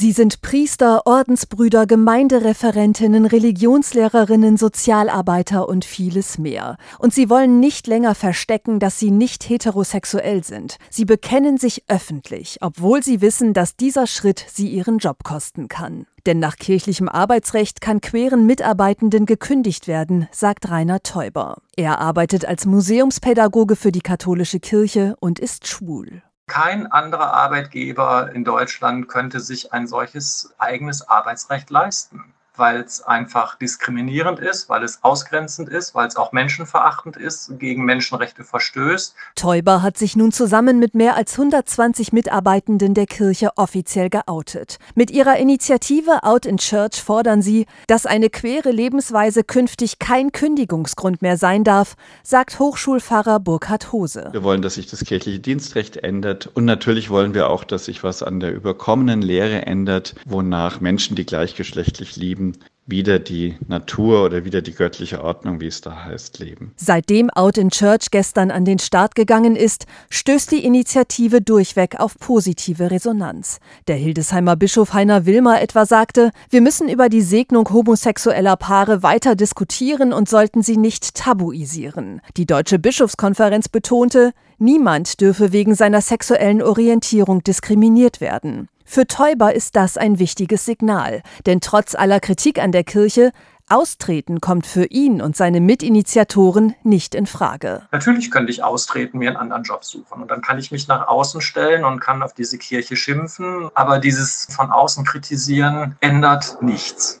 Sie sind Priester, Ordensbrüder, Gemeindereferentinnen, Religionslehrerinnen, Sozialarbeiter und vieles mehr. Und sie wollen nicht länger verstecken, dass sie nicht heterosexuell sind. Sie bekennen sich öffentlich, obwohl sie wissen, dass dieser Schritt sie ihren Job kosten kann. Denn nach kirchlichem Arbeitsrecht kann queeren Mitarbeitenden gekündigt werden, sagt Rainer Teuber. Er arbeitet als Museumspädagoge für die katholische Kirche und ist schwul. Kein anderer Arbeitgeber in Deutschland könnte sich ein solches eigenes Arbeitsrecht leisten weil es einfach diskriminierend ist, weil es ausgrenzend ist, weil es auch menschenverachtend ist, gegen Menschenrechte verstößt. Teuber hat sich nun zusammen mit mehr als 120 Mitarbeitenden der Kirche offiziell geoutet. Mit ihrer Initiative Out in Church fordern sie, dass eine queere Lebensweise künftig kein Kündigungsgrund mehr sein darf, sagt Hochschulpfarrer Burkhard Hose. Wir wollen, dass sich das kirchliche Dienstrecht ändert und natürlich wollen wir auch, dass sich was an der überkommenen Lehre ändert, wonach Menschen, die gleichgeschlechtlich lieben, wieder die Natur oder wieder die göttliche Ordnung, wie es da heißt, leben. Seitdem Out in Church gestern an den Start gegangen ist, stößt die Initiative durchweg auf positive Resonanz. Der Hildesheimer Bischof Heiner Wilmer etwa sagte, wir müssen über die Segnung homosexueller Paare weiter diskutieren und sollten sie nicht tabuisieren. Die Deutsche Bischofskonferenz betonte, niemand dürfe wegen seiner sexuellen Orientierung diskriminiert werden. Für Teuber ist das ein wichtiges Signal, denn trotz aller Kritik an der Kirche Austreten kommt für ihn und seine Mitinitiatoren nicht in Frage. Natürlich könnte ich austreten, mir einen anderen Job suchen und dann kann ich mich nach außen stellen und kann auf diese Kirche schimpfen, aber dieses von außen kritisieren ändert nichts.